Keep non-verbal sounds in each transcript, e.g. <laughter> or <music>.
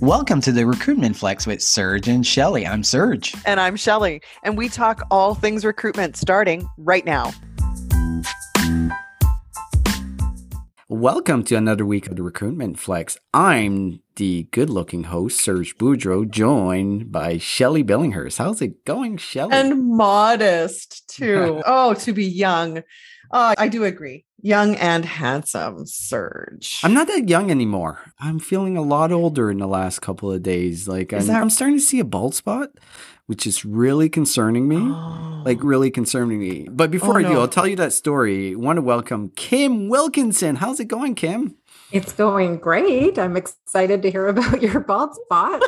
Welcome to the Recruitment Flex with Serge and Shelley. I'm Serge. And I'm Shelley. And we talk all things recruitment starting right now. Welcome to another week of the Recruitment Flex. I'm the good looking host, Serge Boudreau, joined by Shelley Billinghurst. How's it going, Shelley? And modest, too. <laughs> oh, to be young. Oh, I do agree. Young and handsome, Serge. I'm not that young anymore. I'm feeling a lot older in the last couple of days. Like, I'm, that- I'm starting to see a bald spot which is really concerning me. Oh. Like, really concerning me. But oh, before oh, I do. I'll tell you that story. I want to welcome Kim Wilkinson. How's it going, Kim? It's going great. I'm excited to hear about <laughs> your bald spot.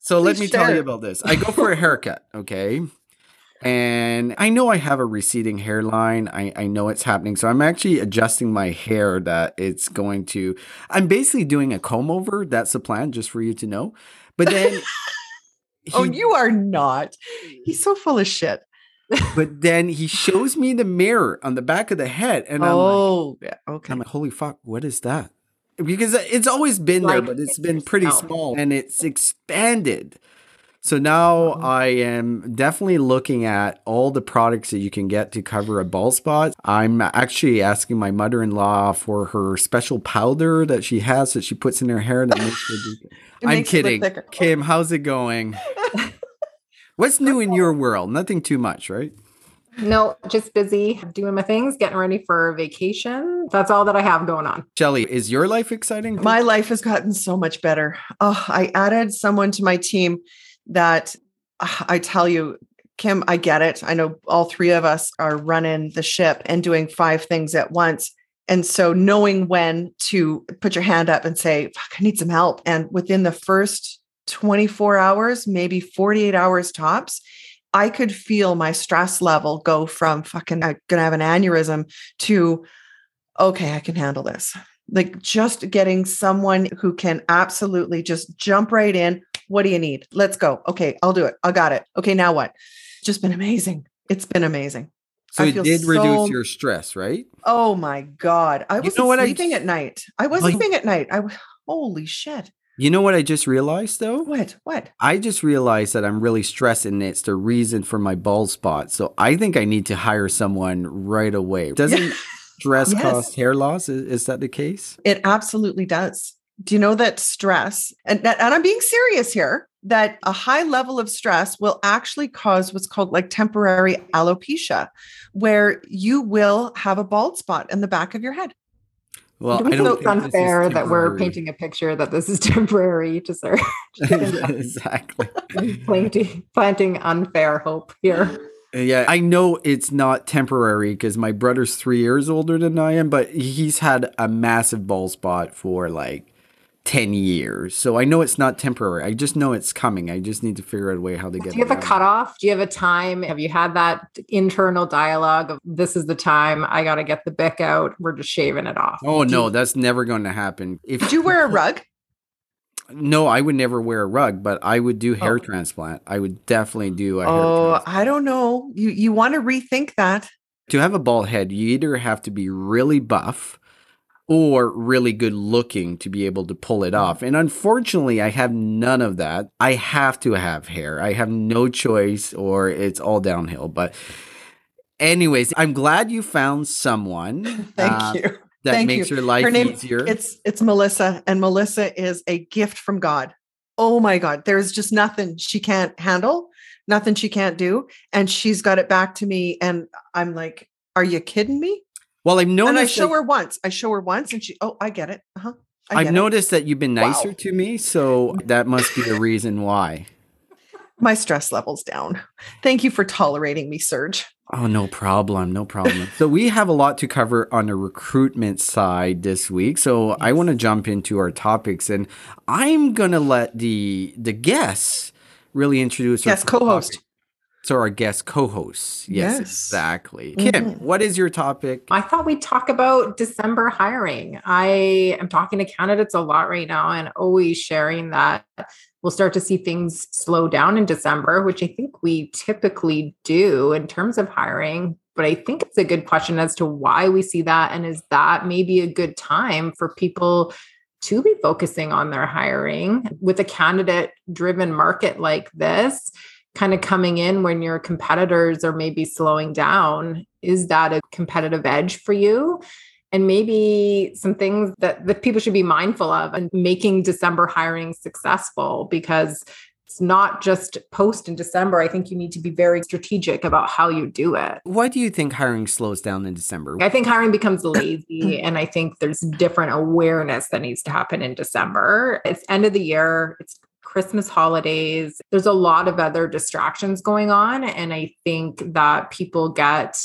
so, let me share. tell you about this. I go for a haircut, okay? And I know I have a receding hairline. I, I know it's happening. So I'm actually adjusting my hair that it's going to. I'm basically doing a comb over. That's the plan, just for you to know. But then <laughs> oh, you are not. He's so full of shit. but then he shows me the mirror on the back of the head, and I'm oh, like, yeah, okay. I'm like, holy fuck, what is that? Because it's always been there, but it's been pretty small, and it's expanded. So now mm-hmm. I am definitely looking at all the products that you can get to cover a bald spot. I'm actually asking my mother in law for her special powder that she has that she puts in her hair that makes <laughs> it. I'm kidding. Kim, how's it going? <laughs> What's new in your world? Nothing too much, right? No, just busy doing my things, getting ready for vacation. That's all that I have going on. Shelley, is your life exciting? My life has gotten so much better. Oh, I added someone to my team that uh, I tell you, Kim, I get it. I know all three of us are running the ship and doing five things at once. And so knowing when to put your hand up and say, I need some help. And within the first 24 hours, maybe 48 hours tops, I could feel my stress level go from fucking, I'm going to have an aneurysm to, okay, I can handle this. Like just getting someone who can absolutely just jump right in. What do you need? Let's go. Okay, I'll do it. I got it. Okay, now what? It's just been amazing. It's been amazing. So it did so, reduce your stress, right? Oh my god, I was you know sleeping I, at night. I was like, sleeping at night. I holy shit. You know what I just realized though? What? What? I just realized that I'm really stressed and it's the reason for my bald spot. So I think I need to hire someone right away. <laughs> Doesn't stress yes. cause hair loss? Is, is that the case? It absolutely does. Do you know that stress, and, and I'm being serious here, that a high level of stress will actually cause what's called like temporary alopecia, where you will have a bald spot in the back of your head. Well, I don't it's unfair that we're painting a picture that this is <laughs> temporary to Serge. <laughs> exactly. <laughs> planting, planting unfair hope here. Yeah, I know it's not temporary because my brother's three years older than I am, but he's had a massive bald spot for like 10 years. So I know it's not temporary. I just know it's coming. I just need to figure out a way how to get it. Do you have a cutoff? Do you have a time? Have you had that internal dialogue of this is the time I got to get the Bic out? We're just shaving it off. Oh, Do no, you- that's never going to happen. If Did you wear a <laughs> rug? No, I would never wear a rug, but I would do hair oh. transplant. I would definitely do a Oh, I don't know. You you want to rethink that. To have a bald head, you either have to be really buff or really good looking to be able to pull it off. And unfortunately, I have none of that. I have to have hair. I have no choice or it's all downhill. But anyways, I'm glad you found someone. <laughs> Thank uh, you. That Thank makes you. your life Her name, easier. It's it's Melissa and Melissa is a gift from God. Oh my God, there's just nothing she can't handle, nothing she can't do. And she's got it back to me. And I'm like, are you kidding me? Well, I've noticed. And I show that, her once. I show her once, and she, oh, I get it. Uh-huh. I have noticed that you've been nicer wow. to me, so <laughs> that must be the reason why. My stress level's down. Thank you for tolerating me, Serge. Oh, no problem. No problem. so, we have a lot to cover on the recruitment side this week. So, yes. I want to jump into our topics and I'm going to let the the guests really introduce Yes, co-host. Topic. So our guest co-hosts. Yes, yes. exactly. Mm-hmm. Kim, what is your topic? I thought we'd talk about December hiring. I am talking to candidates a lot right now and always sharing that we'll start to see things slow down in December, which I think we typically do in terms of hiring. But I think it's a good question as to why we see that. And is that maybe a good time for people to be focusing on their hiring with a candidate driven market like this kind of coming in when your competitors are maybe slowing down is that a competitive edge for you and maybe some things that, that people should be mindful of and making december hiring successful because it's not just post in December. I think you need to be very strategic about how you do it. Why do you think hiring slows down in December? I think hiring becomes lazy. <clears throat> and I think there's different awareness that needs to happen in December. It's end of the year, it's Christmas holidays. There's a lot of other distractions going on. And I think that people get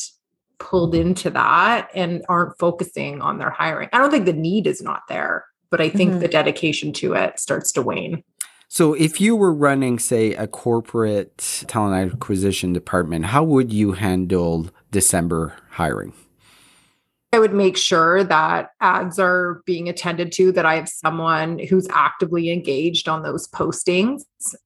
pulled into that and aren't focusing on their hiring. I don't think the need is not there, but I think mm-hmm. the dedication to it starts to wane. So, if you were running, say, a corporate talent acquisition department, how would you handle December hiring? I would make sure that ads are being attended to, that I have someone who's actively engaged on those postings.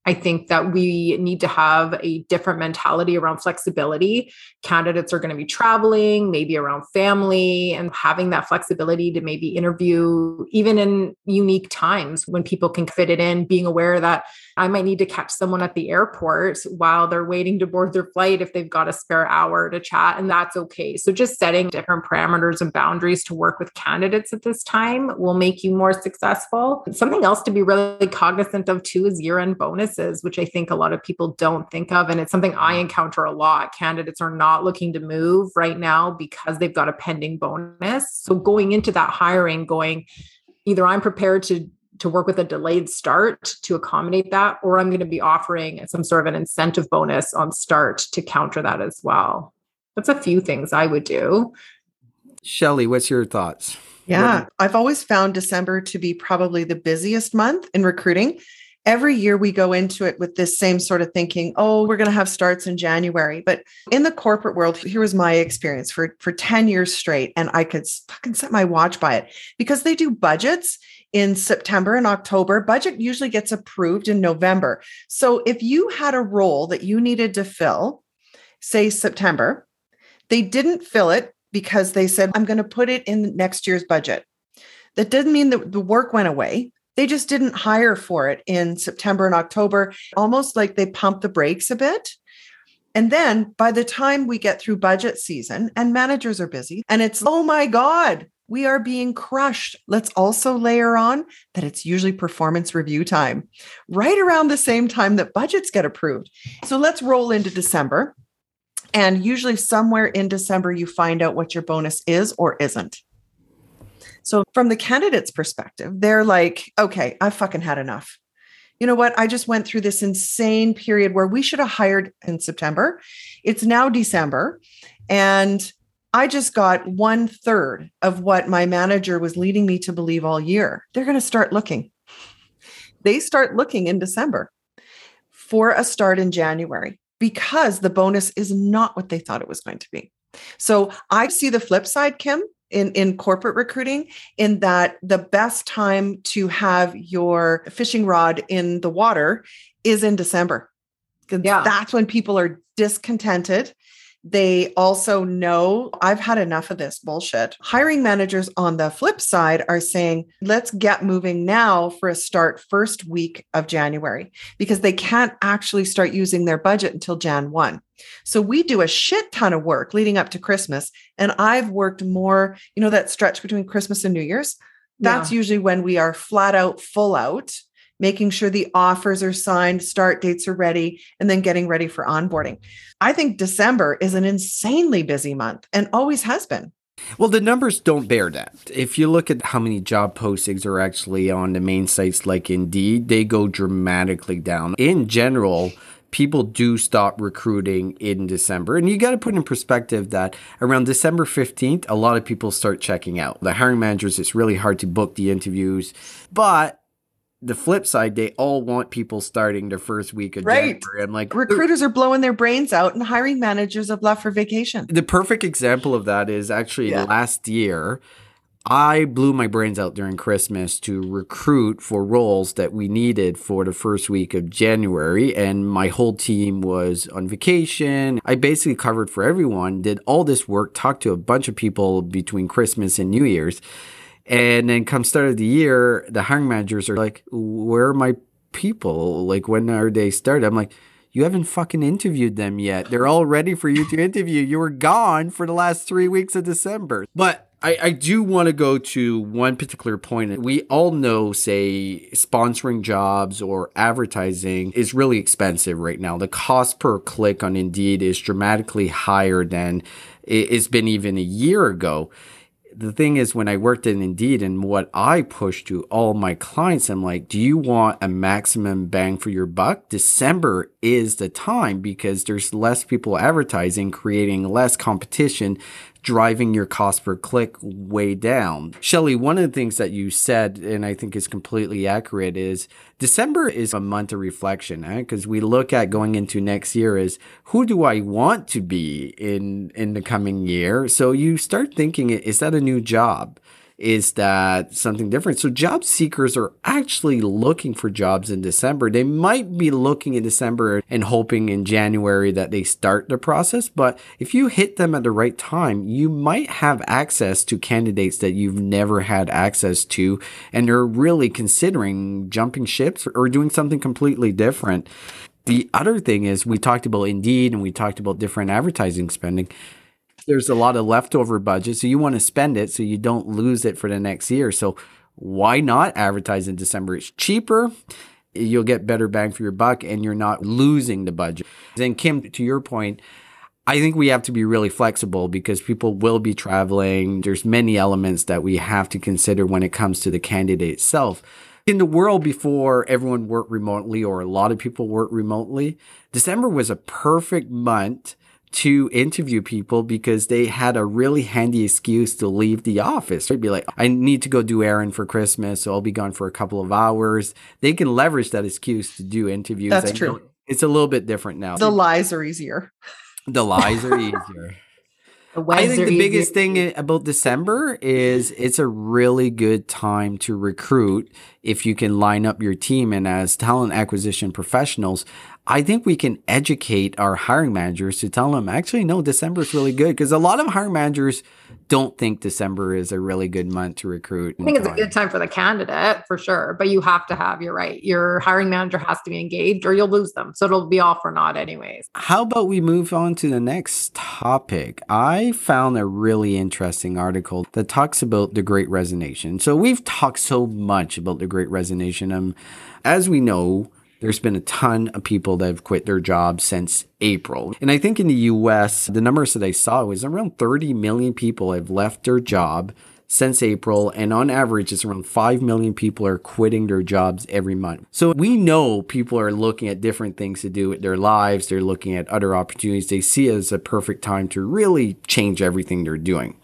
I think that we need to have a different mentality around flexibility. Candidates are going to be traveling, maybe around family, and having that flexibility to maybe interview even in unique times when people can fit it in, being aware that I might need to catch someone at the airport while they're waiting to board their flight if they've got a spare hour to chat, and that's okay. So, just setting different parameters and boundaries to work with candidates at this time will make you more successful. Something else to be really cognizant of too is year end bonuses, which I think a lot of people don't think of. And it's something I mm-hmm. encounter a lot. Candidates are not looking to move right now because they've got a pending bonus. So going into that hiring, going, either I'm prepared to to work with a delayed start to accommodate that, or I'm going to be offering some sort of an incentive bonus on start to counter that as well. That's a few things I would do. Shelley, what's your thoughts? Yeah, I've always found December to be probably the busiest month in recruiting every year we go into it with this same sort of thinking oh we're going to have starts in january but in the corporate world here was my experience for for 10 years straight and i could fucking set my watch by it because they do budgets in september and october. Budget usually gets approved in november. So if you had a role that you needed to fill say september they didn't fill it because they said i'm going to put it in next year's budget. That didn't mean that the work went away. They just didn't hire for it in September and October, almost like they pumped the brakes a bit. And then by the time we get through budget season and managers are busy, and it's, oh my God, we are being crushed. Let's also layer on that it's usually performance review time, right around the same time that budgets get approved. So let's roll into December. And usually, somewhere in December, you find out what your bonus is or isn't. So, from the candidate's perspective, they're like, okay, I've fucking had enough. You know what? I just went through this insane period where we should have hired in September. It's now December. And I just got one third of what my manager was leading me to believe all year. They're going to start looking. They start looking in December for a start in January because the bonus is not what they thought it was going to be. So I see the flip side, Kim in, in corporate recruiting in that the best time to have your fishing rod in the water is in December. Yeah. That's when people are discontented they also know I've had enough of this bullshit. Hiring managers on the flip side are saying, let's get moving now for a start first week of January because they can't actually start using their budget until Jan 1. So we do a shit ton of work leading up to Christmas. And I've worked more, you know, that stretch between Christmas and New Year's. That's yeah. usually when we are flat out, full out making sure the offers are signed, start dates are ready, and then getting ready for onboarding. I think December is an insanely busy month and always has been. Well, the numbers don't bear that. If you look at how many job postings are actually on the main sites like Indeed, they go dramatically down. In general, people do stop recruiting in December. And you got to put in perspective that around December 15th, a lot of people start checking out. The hiring managers, it's really hard to book the interviews. But the flip side, they all want people starting their first week of right. January. I'm like, recruiters are blowing their brains out, and hiring managers have left for vacation. The perfect example of that is actually yeah. last year. I blew my brains out during Christmas to recruit for roles that we needed for the first week of January, and my whole team was on vacation. I basically covered for everyone, did all this work, talked to a bunch of people between Christmas and New Year's And then come start of the year, the hiring managers are like, where are my people? Like, when are they started? I'm like, you haven't fucking interviewed them yet. They're all ready for you to interview. You were gone for the last three weeks of December. But I, I do want to go to one particular point. We all know, say, sponsoring jobs or advertising is really expensive right now. The cost per click on Indeed is dramatically higher than it's been even a year ago the thing is when I worked in Indeed and what I push to all my clients, I'm like, do you want a maximum bang for your buck? December is the time because there's less people advertising, creating less competition driving your cost per click way down. Shelley, one of the things that you said, and I think is completely accurate, is December is a month of reflection, because eh? we look at going into next year as who do I want to be in in the coming year? So you start thinking, is that a new job? Is that something different. So job seekers are actually looking for jobs in December. They might be looking in December and hoping in January that they start the process, but if you hit them at the right time, you might have access to candidates that you've never had access to and they're really considering jumping ships or doing something completely different. The other thing is we talked about Indeed and we talked about different advertising spending there's a lot of leftover budget, so you want to spend it so you don't lose it for the next year. So why not advertise in December? It's cheaper. You'll get better bang for your buck and you're not losing the budget. Then Kim, to your point, I think we have to be really flexible because people will be traveling. There's many elements that we have to consider when it comes to the candidate itself. In the world before everyone worked remotely or a lot of people worked remotely, December was a perfect month to interview people because they had a really handy excuse to leave the office. They'd be like, I need to go do errand for Christmas, so I'll be gone for a couple of hours. They can leverage that excuse to do interviews. That's true. It's a little bit different now. The lies are easier. The lies are easier. I think the biggest thing about December is it's a really good time to recruit if you can line up your team. And as talent acquisition professionals, I think we can educate our hiring managers to tell them, actually, no, December is really good. Because a lot of hiring managers don't think December is a really good month to recruit. I think it's a good time for the candidate for sure. But you have to have, you're right, your hiring manager has to be engaged or you'll lose them. So it'll be all for naught, anyways. How about we move on to the next topic? I found a really interesting article that talks about the great resignation. So we've talked so much about the great resignation. Um, as we know, there's been a ton of people that have quit their jobs since April. And I think in the US, the numbers that I saw was around 30 million people have left their job since April. And on average, it's around 5 million people are quitting their jobs every month. So we know people are looking at different things to do with their lives. They're looking at other opportunities. They see it as a perfect time to really change everything they're doing.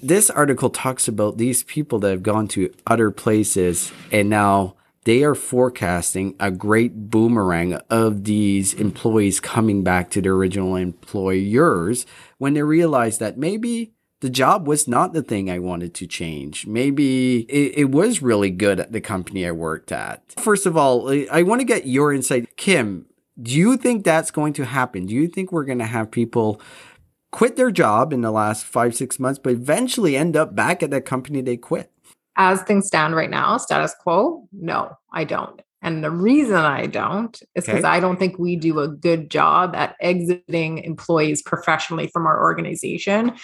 This article talks about these people that have gone to other places and now they are forecasting a great boomerang of these employees coming back to their original employers when they realize that maybe the job was not the thing I wanted to change. Maybe it, it, was really good at the company I worked at. First of all, I want to get your insight. Kim, do you think that's going to happen? Do you think we're going to have people quit their job in the last five, six months, but eventually end up back at that company they quit? As things stand right now, status quo, no, I don't. And the reason I don't is because okay. I don't think we do a good job at exiting employees professionally from our organization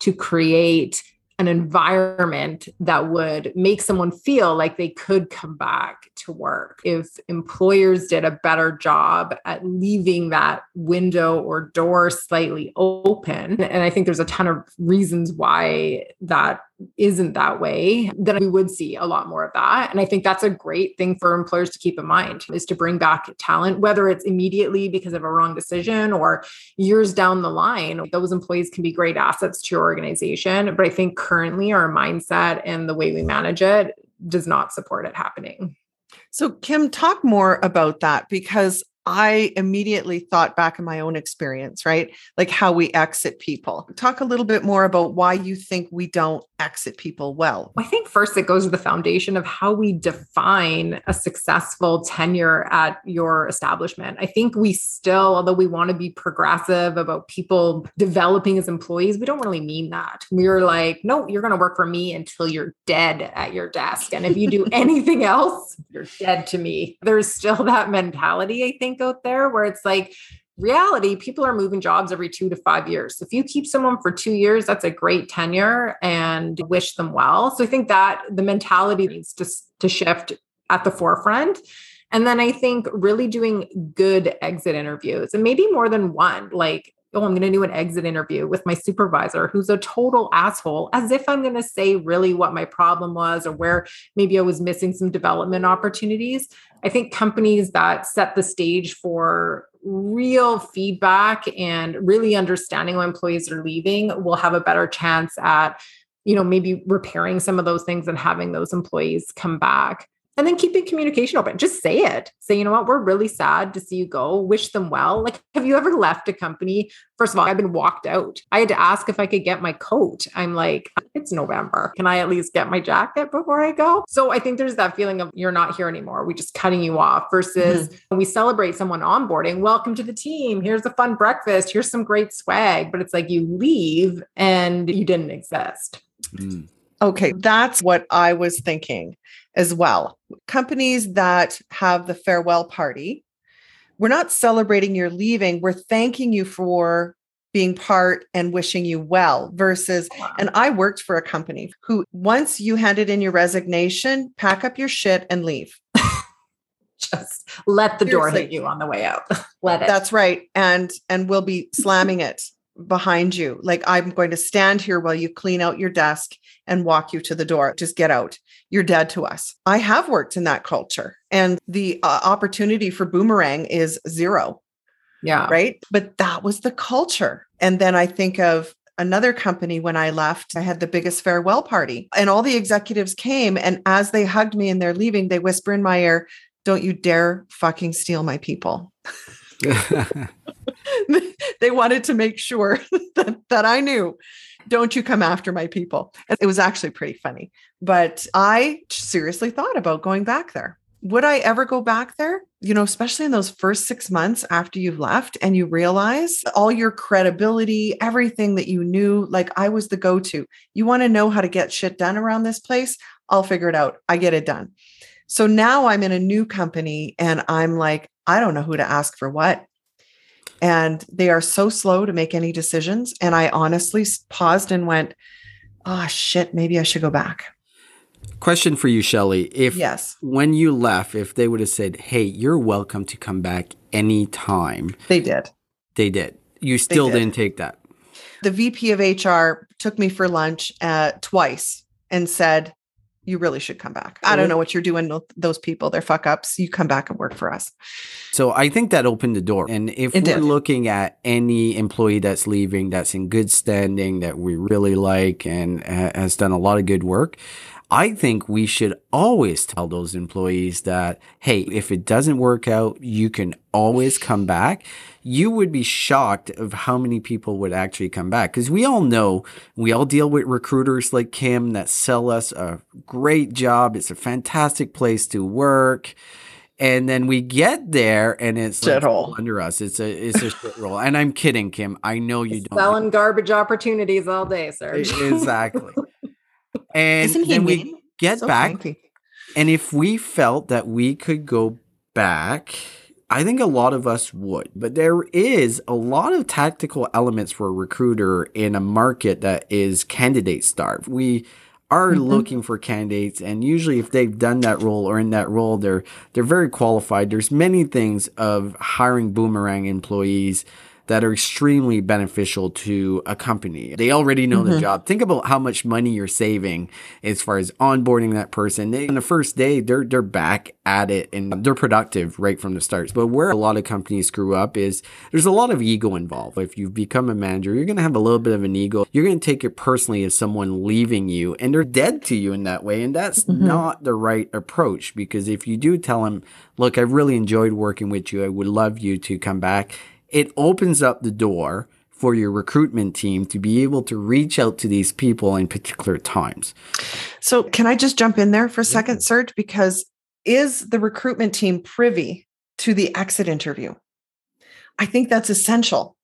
to create an environment that would make someone feel like they could come back to work. If employers did a better job at leaving that window or door slightly open, and I think there's a ton of reasons why that isn't that way, then we would see a lot more of that. And I think that's a great thing for employers to keep in mind is to bring back talent, whether it's immediately because of a wrong decision or years down the line. Those employees can be great assets to your organization. But I think currently our mindset and the way we manage it does not support it happening. So, Kim, talk more about that because I immediately thought back in my own experience, right? Like how we exit people. Talk a little bit more about why you think we don't exit people well? I think first it goes to the foundation of how we define a successful tenure at your establishment. I think we still, although we want to be progressive about people developing as employees, we don't really mean that. We're like, no, you're going to work for me until you're dead at your desk. And if you do <laughs> anything else, you're dead to me. There's still that mentality, I think, out there where it's like, reality, people are moving jobs every two to five years. If you keep someone for two years, that's a great tenure and wish them well. So I think that the mentality needs to, to shift at the forefront. And then I think really doing good exit interviews and maybe more than one. Like oh, I'm going to do an exit interview with my supervisor who's a total asshole, as if I'm going to say really what my problem was or where maybe I was missing some development opportunities. I think companies that set the stage for real feedback and really understanding when employees are leaving will have a better chance at you know maybe repairing some of those things and having those employees come back and then keeping communication open. Just say it. Say, you know what, we're really sad to see you go. Wish them well. Like, have you ever left a company? First of all, I've been walked out. I had to ask if I could get my coat. I'm like, it's November. Can I at least get my jacket before I go? So I think there's that feeling of you're not here anymore. We just cutting you off versus mm-hmm. we celebrate someone onboarding. Welcome to the team. Here's a fun breakfast. Here's some great swag. But it's like you leave and you didn't exist. Mm. Okay, that's what I was thinking as well. Companies that have the farewell party, we're not celebrating your leaving, we're thanking you for being part and wishing you well versus and I worked for a company who once you handed in your resignation, pack up your shit and leave. <laughs> Just let the Seriously. door hit you on the way out. <laughs> let it. That's right. And and we'll be slamming it behind you. Like I'm going to stand here while you clean out your desk and walk you to the door. Just get out. You're dead to us. I have worked in that culture and the uh, opportunity for boomerang is zero. Yeah. Right. But that was the culture. And then I think of another company when I left, I had the biggest farewell party and all the executives came. And as they hugged me and they're leaving, they whisper in my ear, Don't you dare fucking steal my people. <laughs> <laughs> <laughs> they wanted to make sure <laughs> that, that I knew don't you come after my people. It was actually pretty funny, but I seriously thought about going back there. Would I ever go back there? You know, especially in those first six months after you've left and you realize all your credibility, everything that you knew, like I was the go to. You want to know how to get shit done around this place? I'll figure it out. I get it done. So now I'm in a new company and I'm like, I don't know who to ask for what and they are so slow to make any decisions. And I honestly paused and went, oh shit, maybe I should go back. Question for you, Shelley. If yes, when you left, if they would have said, Hey, you're welcome to come back anytime. They did. They did. You still did. not take that. The VP of HR took me for lunch uh, twice and said, you really should come back. I don't know what you're doing with those people. They're fuck ups. You come back and work for us. So I think that opened the door. And if it we're did. looking at any employee that's leaving, that's in good standing, that we really like and has done a lot of good work, I think we should always tell those employees that, hey, if it doesn't work out, you can always come back. You would be shocked of how many people would actually come back. Because we all know, we all deal with recruiters like Kim that sell us a great job. It's a fantastic place to work. And then we get there and it's like hole under us. It's a it's a <laughs> shit roll. And I'm kidding, Kim. I know you don't selling garbage opportunities all day, sir. Exactly. And then we get so back. And if we felt that we could go back, I think a lot of us would. But there is a lot of tactical elements for a recruiter in a market that is candidate starved. We are mm-hmm. looking for candidates and usually if they've done that role or in that role they're they're very qualified there's many things of hiring boomerang employees that are extremely beneficial to a company. They already know mm-hmm. the job. Think about how much money you're saving as far as onboarding that person. They, on the first day, they're they're back at it and they're productive right from the start. But where a lot of companies screw up is there's a lot of ego involved. If you become a manager, you're going to have a little bit of an ego. You're going to take it personally as someone leaving you and they're dead to you in that way. And that's mm-hmm. not the right approach because if you do tell them, look, I really enjoyed working with you. I would love you to come back it opens up the door for your recruitment team to be able to reach out to these people in particular times. So, can I just jump in there for a second, Serge? Because is the recruitment team privy to the exit interview? I think that's essential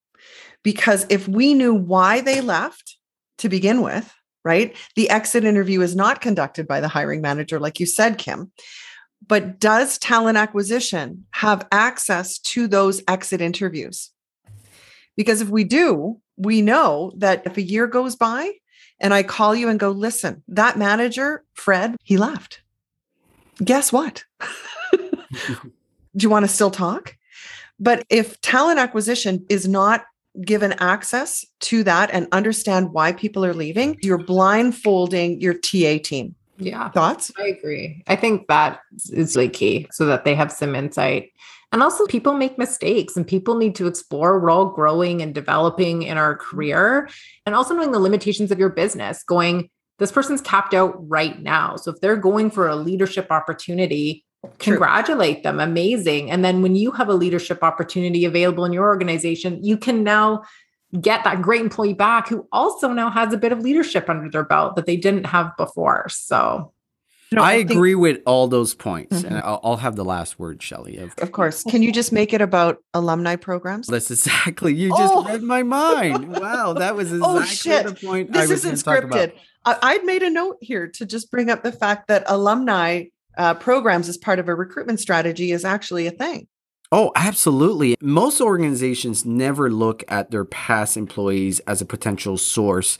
because if we knew why they left to begin with, right? The exit interview is not conducted by the hiring manager, like you said, Kim. But does talent acquisition have access to those exit interviews? Because if we do, we know that if a year goes by and I call you and go, listen, that manager, Fred, he left. Guess what? <laughs> do you want to still talk? But if talent acquisition is not given access to that and understand why people are leaving, you're blindfolding your TA team. Yeah. Thoughts? I agree. I think that is really key so that they have some insight. And also, people make mistakes and people need to explore. We're all growing and developing in our career. And also knowing the limitations of your business, going, this person's capped out right now. So if they're going for a leadership opportunity, congratulate them amazing and then when you have a leadership opportunity available in your organization you can now get that great employee back who also now has a bit of leadership under their belt that they didn't have before so no, I, I think- agree with all those points, mm-hmm. and I'll, I'll, have the last word, Shelley. Of-, of course. Can you just make it about alumni programs? That's exactly. You just oh. read my mind. <laughs> Wow, that was oh, exactly oh, the point. This isn't scripted. I- would made a note here to just bring up the fact that alumni uh, programs as part of a recruitment strategy is actually a thing. Oh, absolutely. Most organizations never look at their past employees as a potential source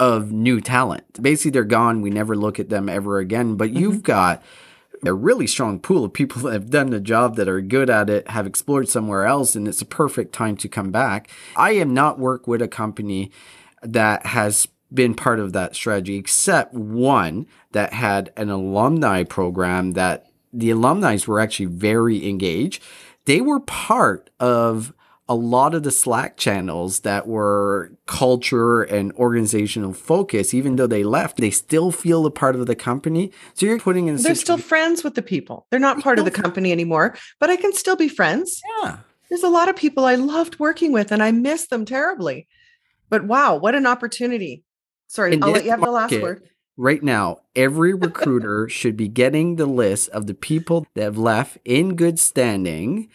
of new talent. Basically, they're gone. We never look at them ever again. But mm-hmm. you've got a really strong pool of people <laughs> that have done the job that are good at it, have explored somewhere else, and it's a perfect time to come back. I have not worked with a company that has been part of that strategy, except one that had an alumni program that the alumni were actually very engaged. They were part of a lot of the Slack channels that were culture and organizational focus, even though they left, they still feel a part of the company. So you're putting in. They're still friends with the people. They're not part of the company anymore, but I can still be friends. Yeah. There's a lot of people I loved working with, and I miss them terribly. But wow, what an opportunity! Sorry, in I'll let you have the last word. Right now, every recruiter <laughs> should be getting the list of the people that have left in good standing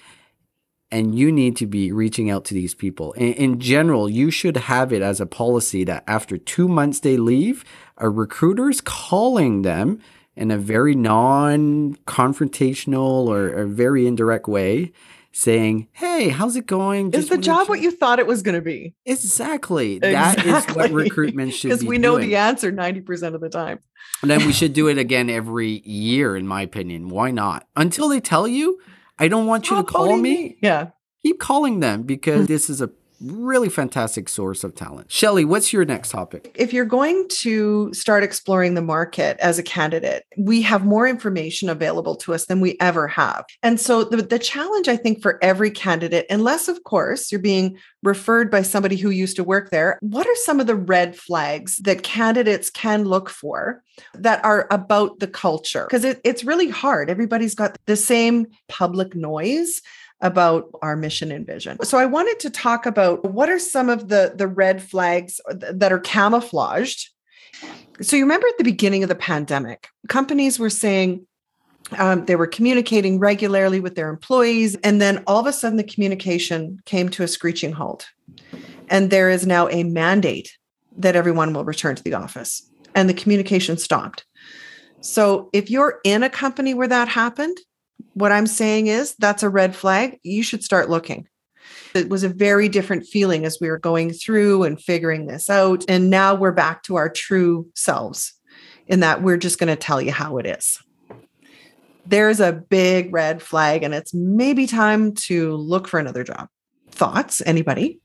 and you need to be reaching out to these people. In, in, general, you should have it as a policy that after two months they leave, a recruiter's calling them in a very non confrontational or a very indirect way saying, "Hey, how's it going?" Just is the job what you thought it was going to be? Exactly. exactly. That is what recruitment <laughs> should be. Because we know doing. the answer ninety percent of the time. And then we should do it <laughs> again every year, in my opinion. Why not? Until they tell you, I don't want you to call me. Yeah. Keep calling them because mm. this is a really fantastic source of talent. Shelley, what's your next topic? If you're going to start exploring the market as a candidate, we have more information available to us than we ever have. And so the, the challenge, I think, for every candidate, unless, of course, you're being referred by somebody who used to work there, what are some of the red flags that candidates can look for that are about the culture? Because it, it's really hard. Everybody's got the same public noise about our mission and vision. So I wanted to talk about what are some of the the red flags that are camouflaged. So you remember at the beginning of the pandemic, companies were saying um, they were communicating regularly with their employees, and then all of a sudden the communication came to a screeching halt. And there is now a mandate that everyone will return to the office, and the communication stopped. So if you're in a company where that happened, what I'm saying is that's a red flag. You should start looking. It was a very different feeling as we were going through and figuring this out. And now we're back to our true selves in that we're just going to tell you how it is. There's a big red flag, and it's maybe time to look for another job. Thoughts? Anybody?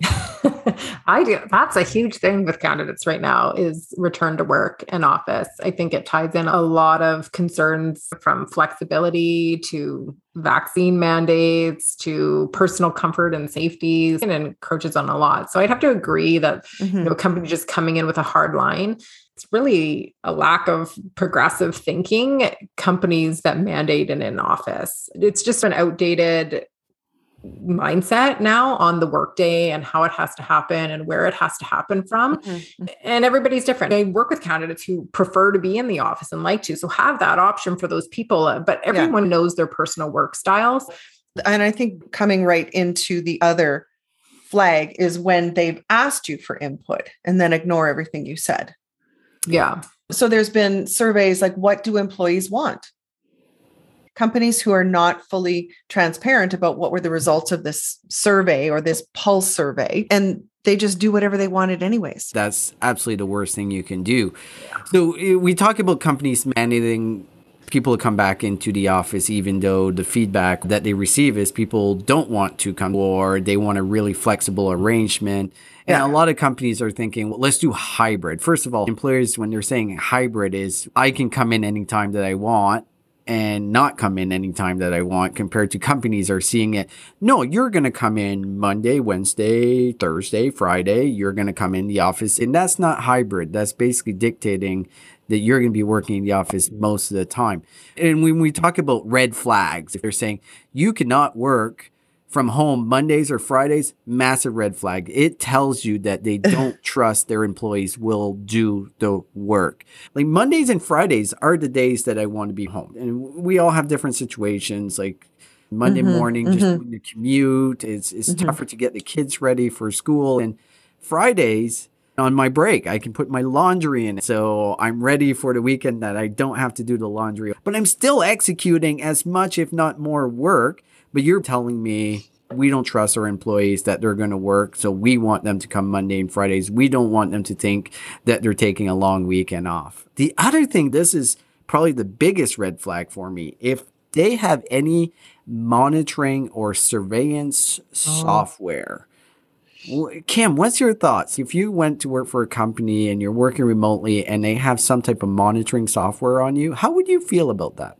<laughs> I do. That's a huge thing with candidates right now is return to work in office. I think it ties in a lot of concerns from flexibility to vaccine mandates to personal comfort and safety and encroaches on a lot. So I'd have to agree that mm-hmm. you know, a company just coming in with a hard line it's really a lack of progressive thinking companies that mandate in an in office it's just an outdated mindset now on the workday and how it has to happen and where it has to happen from. Mm-hmm. And everybody's different. I work with candidates who prefer to be in the office and like to. So have that option for those people. But everyone yeah. knows their personal work styles. And I think coming right into the other flag is when they've asked you for input and then ignore everything you said. Yeah. So there's been surveys like what do employees want? Companies who are not fully transparent about what were the results of this survey or this pulse survey and they just do whatever they wanted anyways. That's absolutely the worst thing you can do. So eh, we talk about companies mandating people to come back into the office even though the feedback that they receive is people don't want to come or they want a really flexible arrangement. And yeah. a lot of companies are thinking, well, let's do hybrid. First of all, employers, when they're saying hybrid, is I can come in anytime that I want and not come in anytime that I want compared to companies are seeing it. No, you're going to come in Monday, Wednesday, Thursday, Friday. You're going to come in the office. And that's not hybrid. That's basically dictating that you're going to be working in the office most of the time. And when we talk about red flags, if they're saying you cannot work from home Mondays or Fridays, massive red flag. It tells you that they <laughs> don't trust their employees will do the work. Like Mondays and Fridays are the days that I want to be home. And we all have different situations like Monday mm-hmm, morning, mm-hmm. just doing the commute. It's, it's mm-hmm. tougher to get the kids ready for school. And Fridays, on my break, I can put my laundry in. So I'm ready for the weekend that I don't have to do the laundry. But I'm still executing as much, if not more, work but you're telling me we don't trust our employees that they're going to work. So we want them to come Monday and Fridays. We don't want them to think that they're taking a long weekend off. The other thing, this is probably the biggest red flag for me. If they have any monitoring or surveillance oh. software, Kim, what's your thoughts? If you went to work for a company and you're working remotely and they have some type of monitoring software on you, how would you feel about that?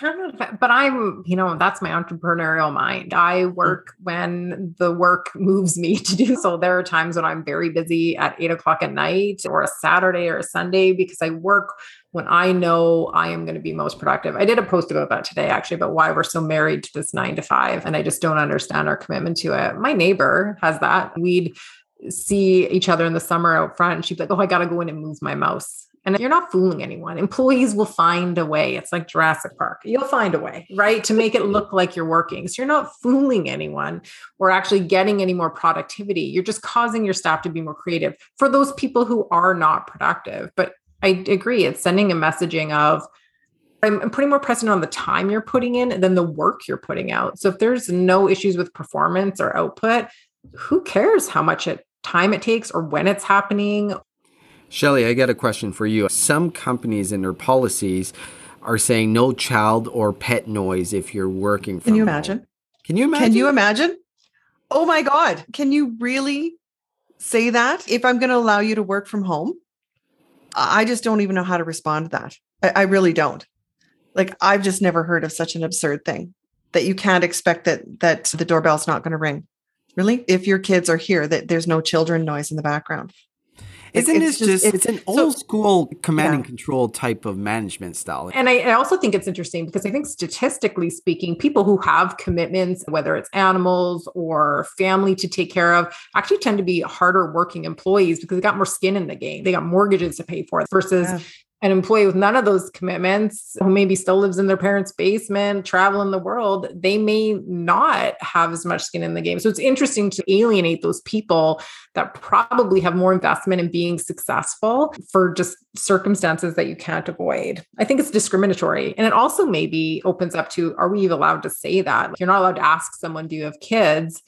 But I'm, you know, that's my entrepreneurial mind. I work when the work <laughs> moves me to do so. There are times when I'm very busy at eight o'clock at night or a Saturday or a Sunday because I work when I know I am going to be most productive. I did a post about that today, actually, about why we're so married to this nine to five. And I just don't understand our commitment to it. My neighbor has that. We'd see each other in the summer out front and she'd be like, Oh, I got to go in and move my mouse. And you're not fooling anyone. Employees will find a way. It's like Jurassic Park. You'll find a way, right? To make it look like you're working. So you're not fooling anyone or actually getting any more productivity. You're just causing your staff to be more creative for those people who are not productive. But I agree. It's sending a messaging of, I'm putting more precedent on the time you're putting in than the work you're putting out. So if there's no issues with performance or output, who cares how much it time it takes or when it's happening Shelley, I got a question for you. Some companies in their policies are saying no child or pet noise if you're working from Can you imagine? Home. Can you imagine? Can you imagine? Oh my God. Can you really say that? If I'm going to allow you to work from home, I just don't even know how to respond to that. I, I really don't. Like I've just never heard of such an absurd thing that you can't expect that that the doorbell's not going to ring. Really? If your kids are here, that there's no children noise in the background. Isn't this just, it's, it's, an old so, school command yeah. and control type of management style? And I, I, also think it's interesting because I think statistically speaking, people who have commitments, whether it's animals or family to take care of, actually tend to be harder working employees because they got more skin in the game. They got mortgages to pay for versus yeah an employee with none of those commitments who maybe still lives in their parents' basement, travel in the world, they may not have as much skin in the game. So it's interesting to alienate those people that probably have more investment in being successful for just circumstances that you can't avoid. I think it's discriminatory. And it also maybe opens up to are we even allowed to say that? You're not allowed to ask someone, do you have kids?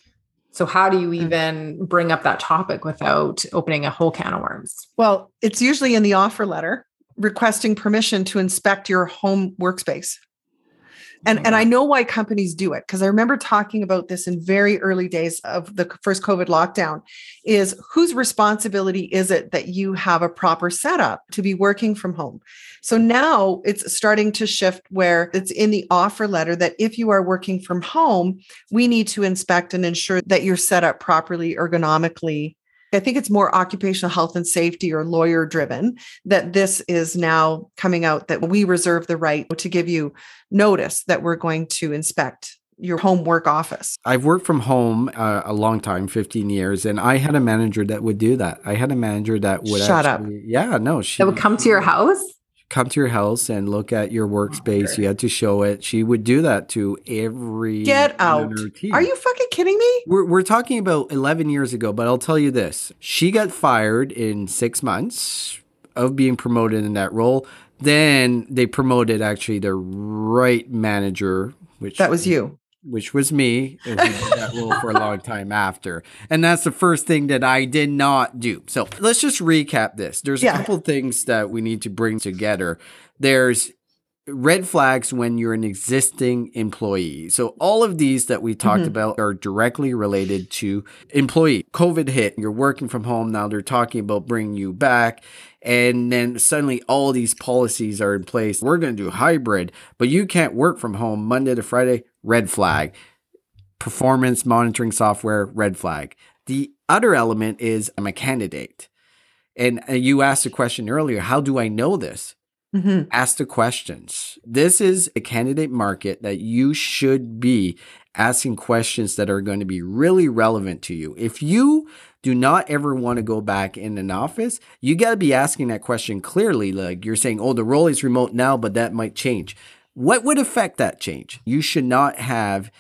So, how do you mm. even bring up that topic without opening a whole can of worms? Well, it's usually in the offer letter requesting permission to inspect your home workspace. And, and I mm-hmm. know why companies do it because I remember talking about this in very early days of the first COVID lockdown is whose responsibility is it that you have a proper setup to be working from home? So now it's starting to shift where it's in the offer letter that if you are working from home, we need to inspect and ensure that you're set up properly ergonomically I think it's more occupational health and safety or lawyer driven that this is now coming out that we reserve the right to give you notice that we're going to inspect your home work office? I've worked from home uh, a long time, 15 years, and I had a manager that would do that. I had a manager that would Shut actually, up. Yeah, no, she that would come to your house come to your house and look at your workspace. You had to show it. She would do that to every. Get out. Are you fucking kidding me? We're, we're talking about 11 years ago, but I'll tell you this. She got fired in six months of being promoted in that role. Then they promoted actually the right manager, which that was you which was me, did that role for a long time after. And that's the first thing that I did not do. So let's just recap this. There's yeah. a couple things that we need to bring together. There's red flags when you're an existing employee. So all of these that we talked mm-hmm. about are directly related to employee. COVID hit, you're working from home now they're talking about bringing you back and then suddenly all these policies are in place. We're going to do hybrid, but you can't work from home Monday to Friday, red flag. Performance monitoring software, red flag. The other element is I'm a candidate. And uh, you asked a question earlier, how do I know this? Mm-hmm. Ask the questions. This is a candidate market that you should be asking questions that are going to be really relevant to you. If you do not ever want to go back in an office, you got to be asking that question clearly. Like you're saying, oh, the role is remote now, but that might change. What would affect that change? You should not have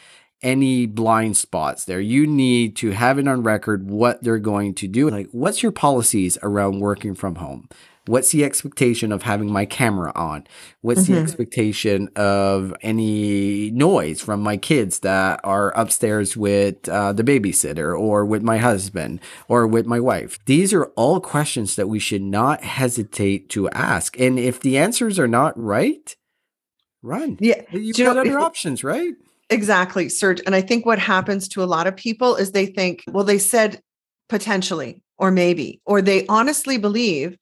any blind spots there. You need to have it on record what they're going to do. Like, what's your policies around working from home? What's the expectation of having my camera on? What's mm-hmm. the expectation of any noise from my kids that are upstairs with uh, the babysitter or with my husband or with my wife? These are all questions that we should not hesitate to ask. And if the answers are not right, run. Yeah. You've got other <laughs> options, right? Exactly, Serge. And I think what happens to a lot of people is they think, well, they said potentially or maybe, or they honestly believe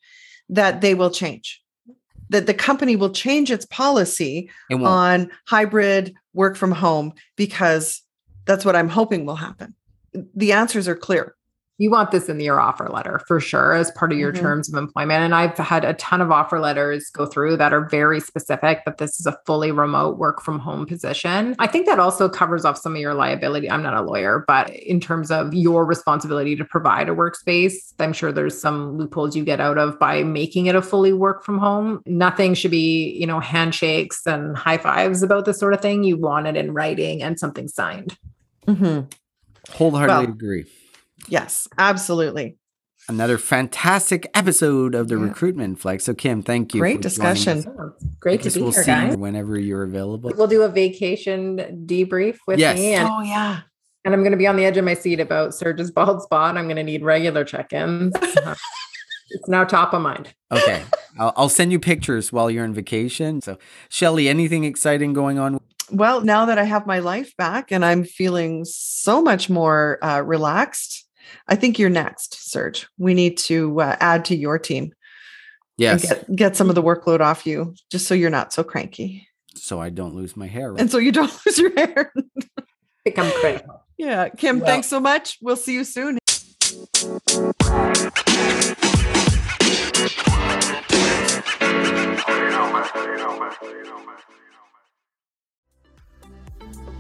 that they will change, that the company will change its policy on hybrid work from home because that's what I'm hoping will happen. The answers are clear you want this in your offer letter for sure as part of your mm-hmm. terms of employment. And I've had a ton of offer letters go through that are very specific that this is a fully remote work from home position. I think that also covers off some of your liability. I'm not a lawyer, but in terms of your responsibility to provide a workspace, I'm sure there's some loopholes you get out of by making it a fully work from home. Nothing should be, you know, handshakes and high fives about this sort of thing. You want it in writing and something signed. Mm-hmm. Wholeheartedly well, agree. Yes, absolutely. Another fantastic episode of the yeah. recruitment flex. So Kim, thank you. Great discussion. Great to be we'll here, guys. Whenever you're available, we'll do a vacation debrief with yes. me. And, oh yeah. And I'm going to be on the edge of my seat about Serge's bald spot. I'm going to need regular check-ins. <laughs> it's now top of mind. Okay, <laughs> I'll, I'll send you pictures while you're on vacation. So, Shelley, anything exciting going on? Well, now that I have my life back and I'm feeling so much more uh, relaxed I think you're next, Serge. We need to uh, add to your team. Yes. Get, get some of the workload off you just so you're not so cranky. So I don't lose my hair. Right? And so you don't <laughs> lose your hair. Become cranky. Yeah. Kim, well, thanks so much. We'll see you soon.